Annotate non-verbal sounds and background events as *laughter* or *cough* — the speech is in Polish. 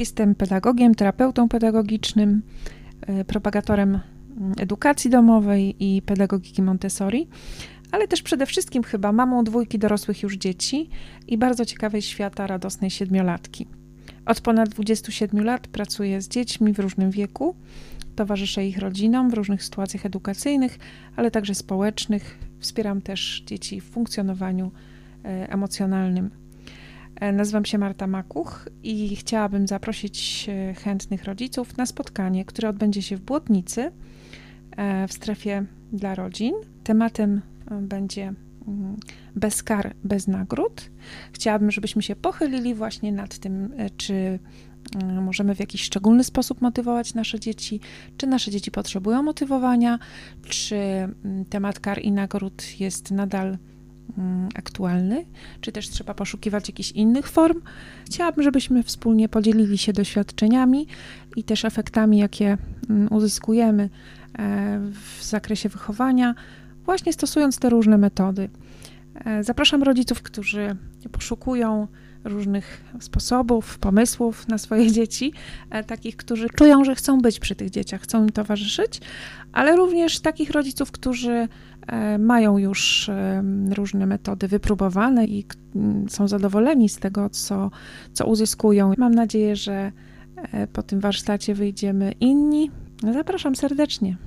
Jestem pedagogiem, terapeutą pedagogicznym, e, propagatorem mm, edukacji domowej i pedagogiki Montessori, ale też przede wszystkim chyba mamą dwójki dorosłych już dzieci i bardzo ciekawej świata radosnej siedmiolatki. Od ponad 27 lat pracuję z dziećmi w różnym wieku, towarzyszę ich rodzinom w różnych sytuacjach edukacyjnych, ale także społecznych. Wspieram też dzieci w funkcjonowaniu e, emocjonalnym. E, nazywam się Marta Makuch i chciałabym zaprosić e, chętnych rodziców na spotkanie, które odbędzie się w Błotnicy w strefie dla rodzin. Tematem będzie mm, bez kar, bez nagród. Chciałabym, żebyśmy się pochylili właśnie nad tym, czy Mm, możemy w jakiś szczególny sposób motywować nasze dzieci, czy nasze dzieci potrzebują motywowania, czy mm, temat kar i nagród jest nadal aktualny, czy też trzeba poszukiwać jakichś innych form. Chciałabym, żebyśmy wspólnie podzielili się doświadczeniami i też efektami, jakie uzyskujemy e, w zakresie wychowania, właśnie stosując te różne metody. E, zapraszam rodziców, którzy poszukują różnych sposobów, pomysłów na swoje *laughs* dzieci, e, takich, którzy czują, że chcą być przy tych dzieciach, chcą im towarzyszyć, ale również takich rodziców, którzy e, mają już różne metody wypróbowane i są zadowoleni z tego, co, co uzyskują. Mam nadzieję, że po tym warsztacie wyjdziemy inni. Zapraszam serdecznie.